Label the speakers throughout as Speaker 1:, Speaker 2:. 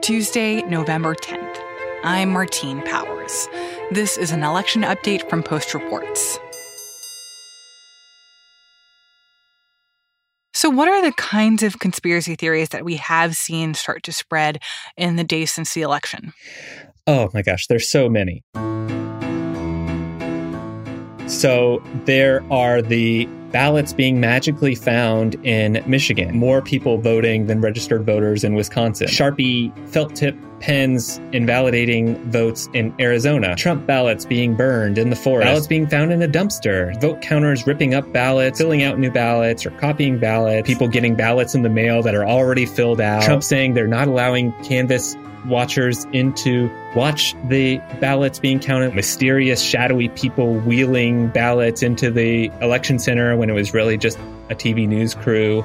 Speaker 1: Tuesday, November 10th. I'm Martine Powers. This is an election update from Post Reports. So, what are the kinds of conspiracy theories that we have seen start to spread in the days since the election?
Speaker 2: Oh my gosh, there's so many. So, there are the ballots being magically found in Michigan, more people voting than registered voters in Wisconsin, Sharpie felt tip pens invalidating votes in Arizona, Trump ballots being burned in the forest, ballots being found in a dumpster, vote counters ripping up ballots, filling out new ballots or copying ballots, people getting ballots in the mail that are already filled out, Trump saying they're not allowing canvass watchers into watch the ballots being counted, mysterious, shadowy people wheeling ballots into the election center when it was really just a TV news crew.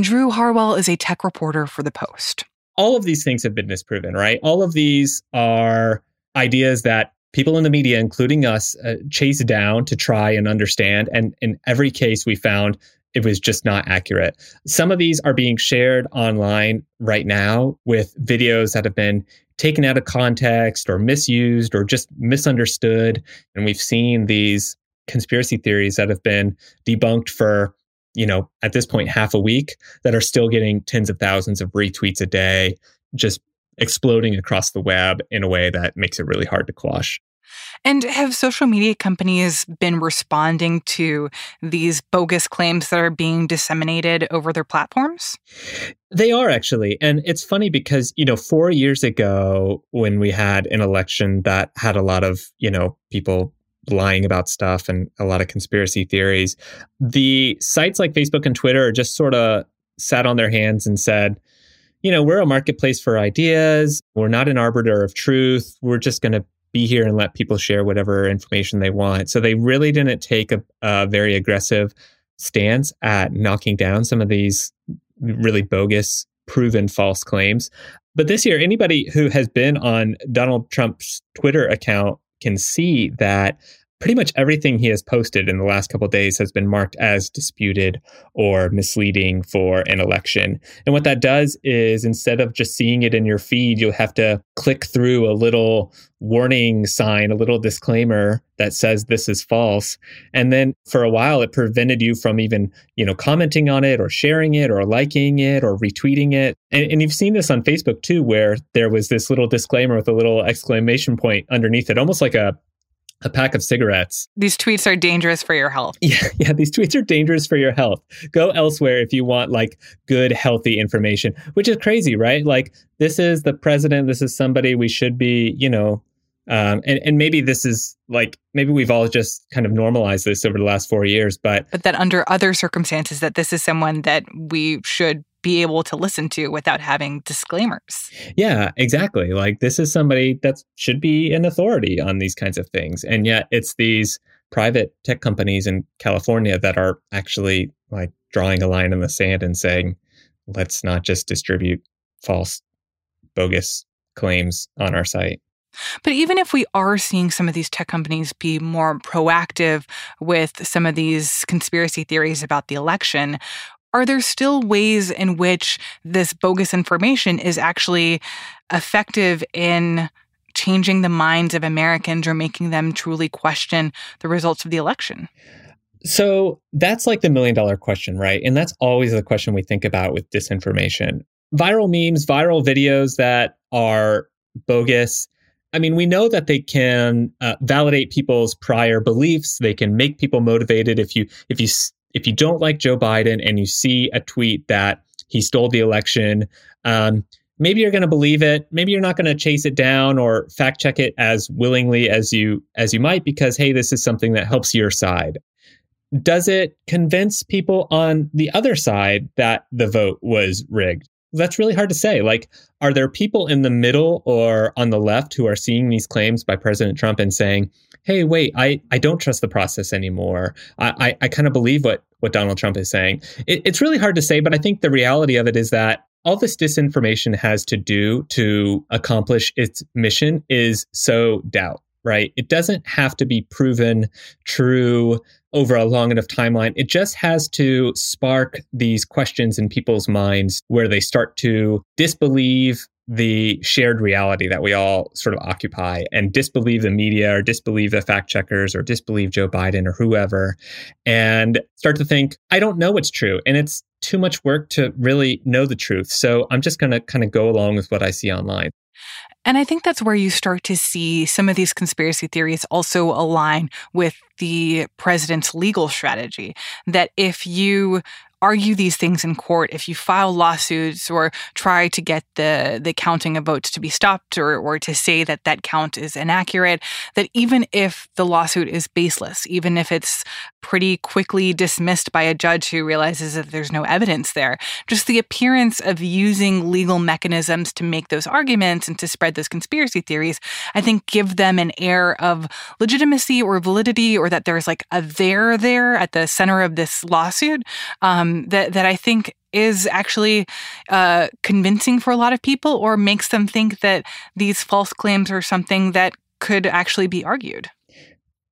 Speaker 1: Drew Harwell is a tech reporter for The Post.
Speaker 2: All of these things have been disproven, right? All of these are ideas that people in the media, including us, uh, chase down to try and understand. And in every case, we found it was just not accurate. Some of these are being shared online right now with videos that have been taken out of context or misused or just misunderstood. And we've seen these conspiracy theories that have been debunked for, you know, at this point, half a week that are still getting tens of thousands of retweets a day, just exploding across the web in a way that makes it really hard to quash.
Speaker 1: And have social media companies been responding to these bogus claims that are being disseminated over their platforms?
Speaker 2: They are actually. And it's funny because, you know, four years ago, when we had an election that had a lot of, you know, people lying about stuff and a lot of conspiracy theories, the sites like Facebook and Twitter just sort of sat on their hands and said, you know, we're a marketplace for ideas. We're not an arbiter of truth. We're just going to be here and let people share whatever information they want. So they really didn't take a, a very aggressive stance at knocking down some of these really bogus, proven false claims. But this year, anybody who has been on Donald Trump's Twitter account can see that pretty much everything he has posted in the last couple days has been marked as disputed or misleading for an election. And what that does is instead of just seeing it in your feed, you'll have to click through a little warning sign, a little disclaimer that says this is false. And then for a while it prevented you from even, you know, commenting on it or sharing it or liking it or retweeting it. And, and you've seen this on Facebook too, where there was this little disclaimer with a little exclamation point underneath it, almost like a a pack of cigarettes.
Speaker 1: These tweets are dangerous for your health.
Speaker 2: Yeah, yeah, these tweets are dangerous for your health. Go elsewhere if you want like good healthy information, which is crazy, right? Like this is the president, this is somebody we should be, you know, um, and and maybe this is like maybe we've all just kind of normalized this over the last 4 years, but
Speaker 1: but that under other circumstances that this is someone that we should be able to listen to without having disclaimers.
Speaker 2: Yeah, exactly. Like this is somebody that should be an authority on these kinds of things. And yet it's these private tech companies in California that are actually like drawing a line in the sand and saying, let's not just distribute false, bogus claims on our site.
Speaker 1: But even if we are seeing some of these tech companies be more proactive with some of these conspiracy theories about the election, are there still ways in which this bogus information is actually effective in changing the minds of Americans or making them truly question the results of the election?
Speaker 2: So that's like the million dollar question, right? And that's always the question we think about with disinformation. Viral memes, viral videos that are bogus. I mean, we know that they can uh, validate people's prior beliefs. They can make people motivated. If you if you if you don't like Joe Biden and you see a tweet that he stole the election, um, maybe you're going to believe it. Maybe you're not going to chase it down or fact check it as willingly as you as you might because hey, this is something that helps your side. Does it convince people on the other side that the vote was rigged? That's really hard to say. Like, are there people in the middle or on the left who are seeing these claims by President Trump and saying, hey, wait, I, I don't trust the process anymore. I, I, I kind of believe what, what Donald Trump is saying. It, it's really hard to say, but I think the reality of it is that all this disinformation has to do to accomplish its mission is sow doubt, right? It doesn't have to be proven true over a long enough timeline, it just has to spark these questions in people's minds where they start to disbelieve the shared reality that we all sort of occupy and disbelieve the media or disbelieve the fact checkers or disbelieve Joe Biden or whoever and start to think, I don't know what's true. And it's too much work to really know the truth. So I'm just going to kind of go along with what I see online.
Speaker 1: And I think that's where you start to see some of these conspiracy theories also align with the president's legal strategy. That if you argue these things in court, if you file lawsuits or try to get the, the counting of votes to be stopped or, or to say that that count is inaccurate, that even if the lawsuit is baseless, even if it's pretty quickly dismissed by a judge who realizes that there's no evidence there, just the appearance of using legal mechanisms to make those arguments and to spread those conspiracy theories, I think give them an air of legitimacy or validity or that there's like a there there at the center of this lawsuit. Um, Um, that that I think is actually uh, convincing for a lot of people, or makes them think that these false claims are something that could actually be argued.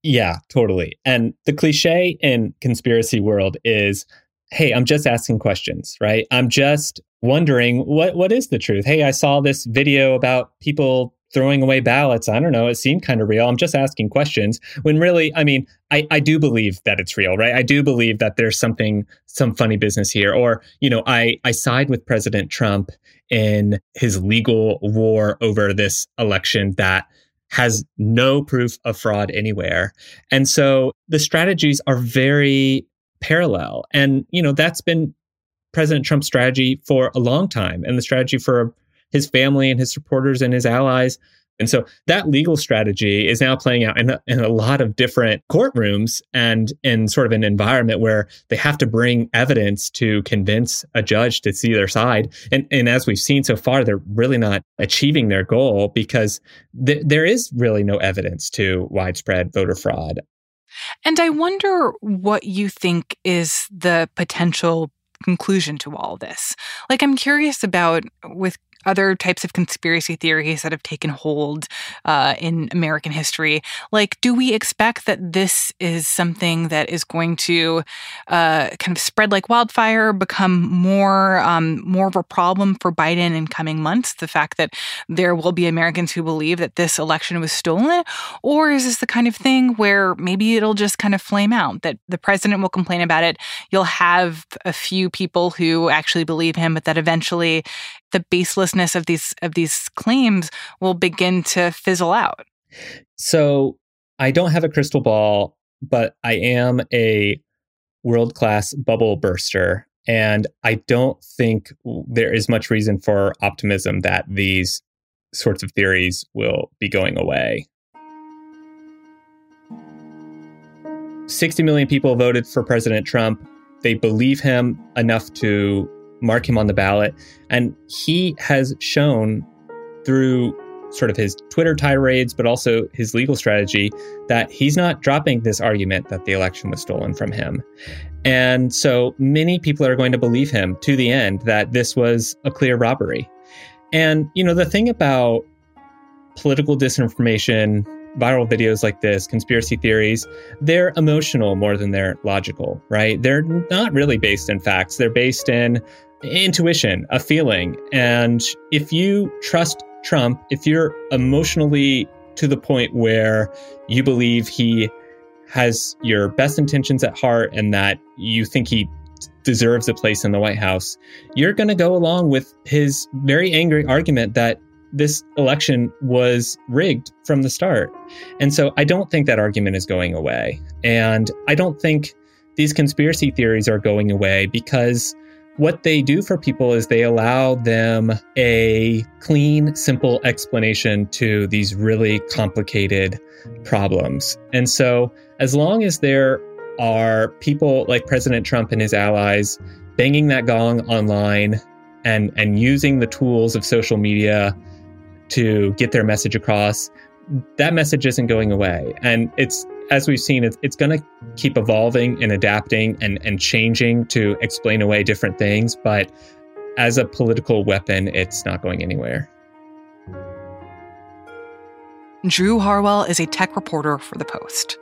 Speaker 2: Yeah, totally. And the cliche in conspiracy world is, "Hey, I'm just asking questions, right? I'm just wondering what what is the truth. Hey, I saw this video about people throwing away ballots. I don't know. It seemed kind of real. I'm just asking questions. When really, I mean, I, I do believe that it's real, right? I do believe that there's something, some funny business here. Or, you know, I, I side with President Trump in his legal war over this election that has no proof of fraud anywhere. And so the strategies are very parallel. And, you know, that's been President Trump's strategy for a long time and the strategy for his family and his supporters and his allies. And so that legal strategy is now playing out in a, in a lot of different courtrooms and in sort of an environment where they have to bring evidence to convince a judge to see their side. And, and as we've seen so far, they're really not achieving their goal because th- there is really no evidence to widespread voter fraud.
Speaker 1: And I wonder what you think is the potential conclusion to all this. Like, I'm curious about with other types of conspiracy theories that have taken hold uh, in American history. Like, do we expect that this is something that is going to uh, kind of spread like wildfire, become more um, more of a problem for Biden in coming months? The fact that there will be Americans who believe that this election was stolen, or is this the kind of thing where maybe it'll just kind of flame out? That the president will complain about it. You'll have a few people who actually believe him, but that eventually the baselessness of these of these claims will begin to fizzle out.
Speaker 2: So I don't have a crystal ball, but I am a world class bubble burster. And I don't think there is much reason for optimism that these sorts of theories will be going away. 60 million people voted for President Trump. They believe him enough to mark him on the ballot. And he has shown through sort of his Twitter tirades, but also his legal strategy, that he's not dropping this argument that the election was stolen from him. And so many people are going to believe him to the end that this was a clear robbery. And, you know, the thing about political disinformation, viral videos like this, conspiracy theories, they're emotional more than they're logical, right? They're not really based in facts. They're based in intuition, a feeling. And if you trust Trump, if you're emotionally to the point where you believe he has your best intentions at heart and that you think he deserves a place in the White House, you're going to go along with his very angry argument that this election was rigged from the start. And so I don't think that argument is going away. And I don't think these conspiracy theories are going away because what they do for people is they allow them a clean, simple explanation to these really complicated problems. And so, as long as there are people like President Trump and his allies banging that gong online and, and using the tools of social media to get their message across, that message isn't going away. And it's as we've seen, it's, it's going to keep evolving and adapting and, and changing to explain away different things. But as a political weapon, it's not going anywhere.
Speaker 1: Drew Harwell is a tech reporter for The Post.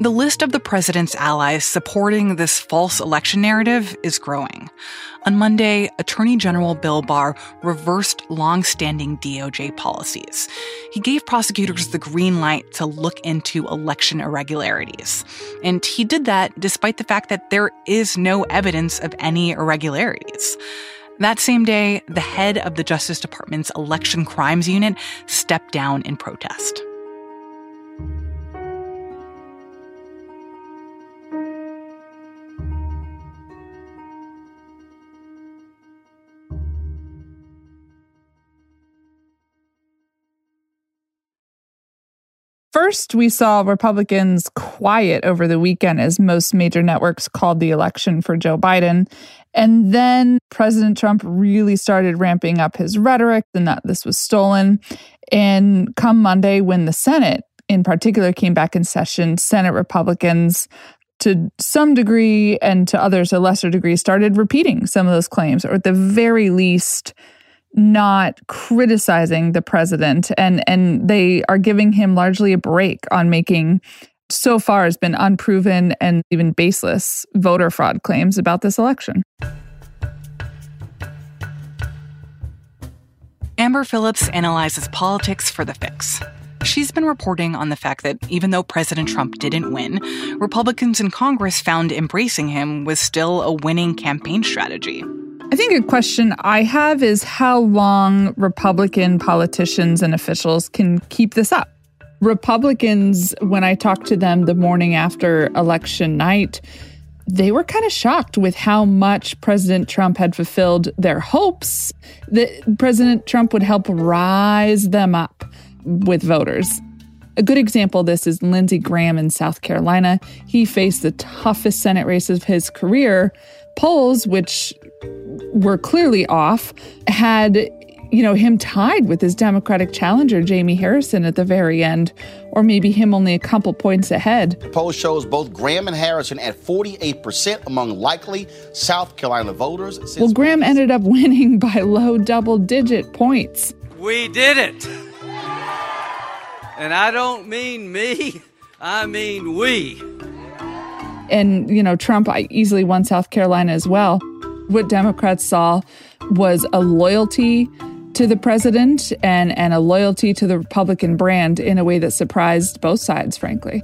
Speaker 1: The list of the president's allies supporting this false election narrative is growing. On Monday, Attorney General Bill Barr reversed long-standing DOJ policies. He gave prosecutors the green light to look into election irregularities. And he did that despite the fact that there is no evidence of any irregularities. That same day, the head of the Justice Department's Election Crimes Unit stepped down in protest.
Speaker 3: First, we saw Republicans quiet over the weekend as most major networks called the election for Joe Biden. And then President Trump really started ramping up his rhetoric and that this was stolen. And come Monday, when the Senate in particular came back in session, Senate Republicans to some degree and to others a lesser degree started repeating some of those claims, or at the very least, not criticizing the president and and they are giving him largely a break on making so far has been unproven and even baseless voter fraud claims about this election.
Speaker 1: Amber Phillips analyzes politics for the fix. She's been reporting on the fact that even though President Trump didn't win, Republicans in Congress found embracing him was still a winning campaign strategy.
Speaker 3: I think a question I have is how long Republican politicians and officials can keep this up. Republicans, when I talked to them the morning after election night, they were kind of shocked with how much President Trump had fulfilled their hopes that President Trump would help rise them up with voters. A good example of this is Lindsey Graham in South Carolina. He faced the toughest Senate race of his career. Polls, which were clearly off, had you know him tied with his Democratic challenger Jaime Harrison at the very end, or maybe him only a couple points ahead.
Speaker 4: The Poll shows both Graham and Harrison at 48% among likely South Carolina voters.
Speaker 3: Well, Graham ended up winning by low double-digit points.
Speaker 5: We did it. And I don't mean me, I mean we.
Speaker 3: And, you know, Trump easily won South Carolina as well. What Democrats saw was a loyalty to the president and, and a loyalty to the Republican brand in a way that surprised both sides, frankly.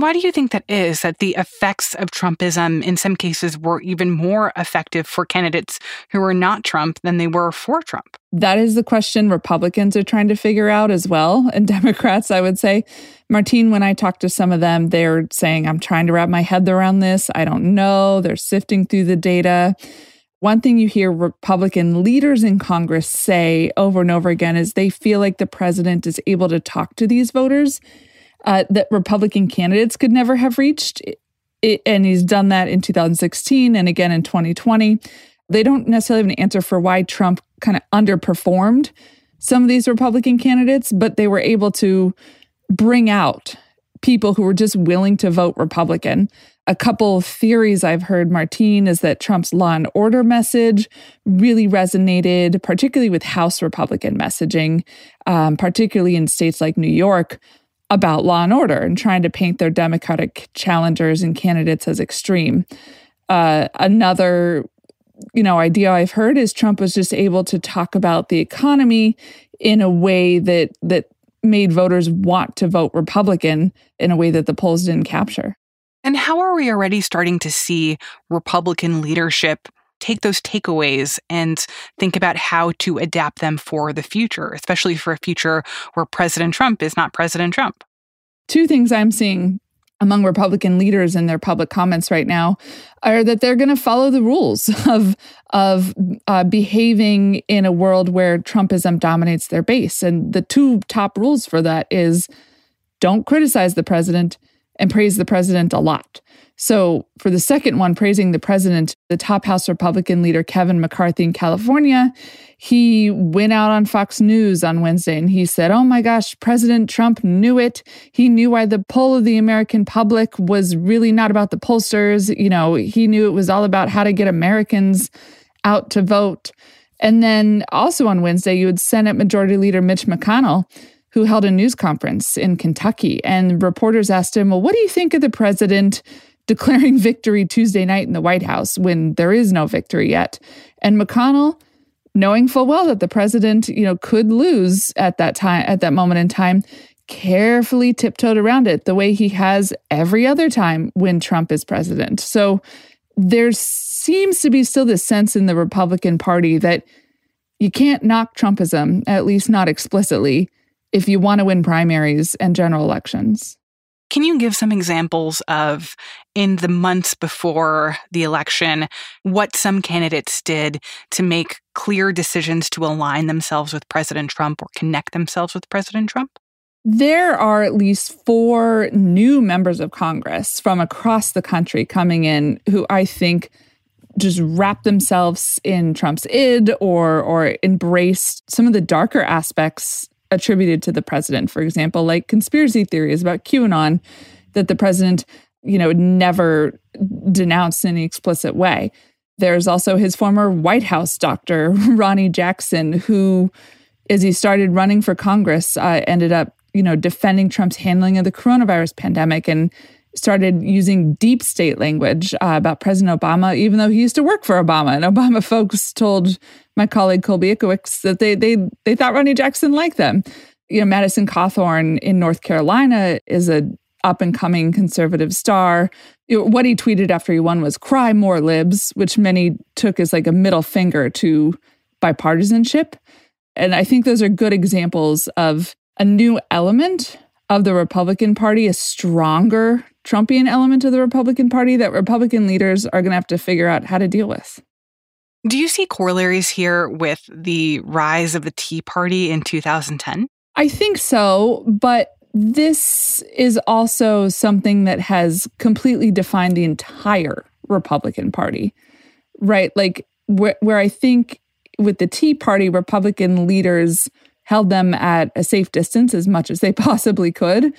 Speaker 1: Why do you think that is? That the effects of Trumpism in some cases were even more effective for candidates who were not Trump than they were for Trump?
Speaker 3: That is the question Republicans are trying to figure out as well. And Democrats, I would say. Martine, when I talk to some of them, they're saying, I'm trying to wrap my head around this. I don't know. They're sifting through the data. One thing you hear Republican leaders in Congress say over and over again is they feel like the president is able to talk to these voters uh, that Republican candidates could never have reached. It, and he's done that in 2016 and again in 2020. They don't necessarily have an answer for why Trump kind of underperformed some of these Republican candidates, but they were able to bring out people who were just willing to vote Republican. A couple of theories I've heard, Martine, is that Trump's law and order message really resonated, particularly with House Republican messaging, um, particularly in states like New York, about law and order and trying to paint their Democratic challengers and candidates as extreme. Uh, another, you know, idea I've heard is Trump was just able to talk about the economy in a way that that made voters want to vote Republican in a way that the polls didn't capture.
Speaker 1: And how are we already starting to see Republican leadership take those takeaways and think about how to adapt them for the future, especially for a future where President Trump is not President Trump.
Speaker 3: Two things I'm seeing among Republican leaders in their public comments right now are that they're going to follow the rules of of uh, behaving in a world where Trumpism dominates their base. And the two top rules for that is don't criticize the president and praise the president a lot. So, for the second one, praising the president, the top House Republican leader, Kevin McCarthy in California, he went out on Fox News on Wednesday and he said, Oh my gosh, President Trump knew it. He knew why the poll of the American public was really not about the pollsters. You know, he knew it was all about how to get Americans out to vote. And then also on Wednesday, you had Senate Majority Leader Mitch McConnell, who held a news conference in Kentucky. And reporters asked him, Well, what do you think of the president declaring victory Tuesday night in the White House when there is no victory yet? And McConnell, knowing full well that the president, you know, could lose at that time, at that moment in time, carefully tiptoed around it the way he has every other time when Trump is president. So there seems to be still this sense in the Republican Party that you can't knock Trumpism, at least not explicitly, if you want to win primaries and general elections.
Speaker 1: Can you give some examples of, in the months before the election, what some candidates did to make clear decisions to align themselves with President Trump or connect themselves with President Trump?
Speaker 3: There are at least four new members of Congress from across the country coming in who I think just wrap themselves in Trump's id or or embrace some of the darker aspects attributed to the president. For example, like conspiracy theories about QAnon that the president, you know, never denounced in any explicit way. There's also his former White House doctor, Ronny Jackson, who, as he started running for Congress, uh, ended up you know, defending Trump's handling of the coronavirus pandemic and started using deep state language uh, about President Obama, even though he used to work for Obama. And Obama folks told my colleague Colby Itkowitz that they they they thought Ronny Jackson liked them. You know, Madison Cawthorn in North Carolina is a up and coming conservative star. What he tweeted after he won was "Cry more libs," which many took as like a middle finger to bipartisanship. And I think those are good examples of a new element of the Republican Party, a stronger Trumpian element of the Republican Party that Republican leaders are going to have to figure out how to deal with.
Speaker 1: Do you see corollaries here with the rise of the Tea Party in 2010?
Speaker 3: I think so, but this is also something that has completely defined the entire Republican Party, right? Like, where, where I think with the Tea Party, Republican leaders held them at a safe distance as much as they possibly could.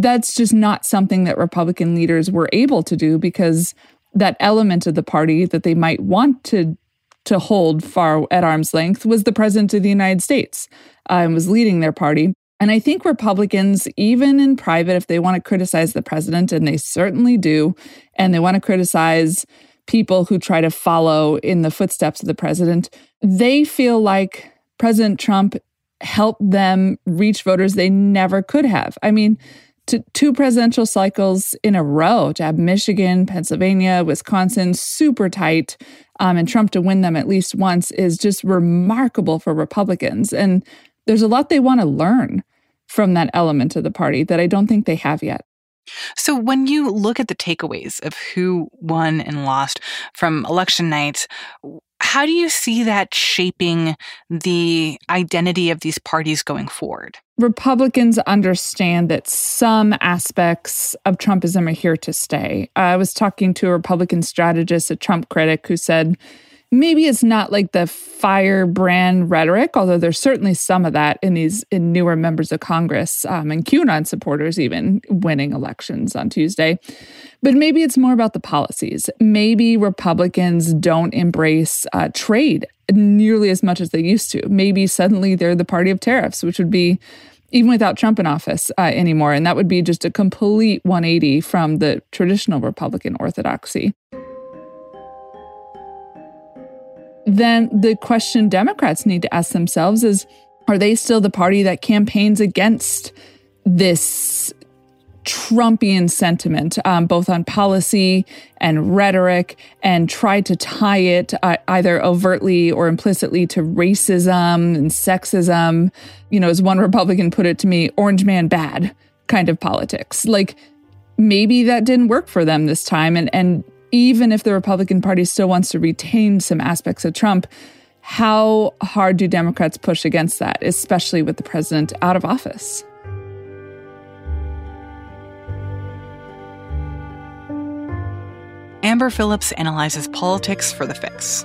Speaker 3: That's just not something that Republican leaders were able to do because that element of the party that they might want to to hold far at arm's length was the president of the United States uh, and was leading their party. And I think Republicans, even in private, if they want to criticize the president, and they certainly do, and they want to criticize people who try to follow in the footsteps of the president, they feel like President Trump helped them reach voters they never could have. I mean, to two presidential cycles in a row to have Michigan, Pennsylvania, Wisconsin super tight, um, and Trump to win them at least once is just remarkable for Republicans. And there's a lot they want to learn from that element of the party that I don't think they have yet.
Speaker 1: So, when you look at the takeaways of who won and lost from election night, how do you see that shaping the identity of these parties going forward?
Speaker 3: Republicans understand that some aspects of Trumpism are here to stay. I was talking to a Republican strategist, a Trump critic, who said, maybe it's not like the firebrand rhetoric, although there's certainly some of that in these in newer members of Congress um, and QAnon supporters even winning elections on Tuesday. But maybe it's more about the policies. Maybe Republicans don't embrace uh, trade nearly as much as they used to. Maybe suddenly they're the party of tariffs, which would be even without Trump in office uh, anymore. And that would be just a complete 180 from the traditional Republican orthodoxy. Then the question Democrats need to ask themselves is are they still the party that campaigns against this Trumpian sentiment, um, both on policy and rhetoric, and try to tie it uh, either overtly or implicitly to racism and sexism. You know, as one Republican put it to me, orange man bad kind of politics. Like maybe that didn't work for them this time. And, and even if the Republican Party still wants to retain some aspects of Trump, how hard do Democrats push against that, especially with the president out of office?
Speaker 1: Amber Phillips analyzes politics for the fix.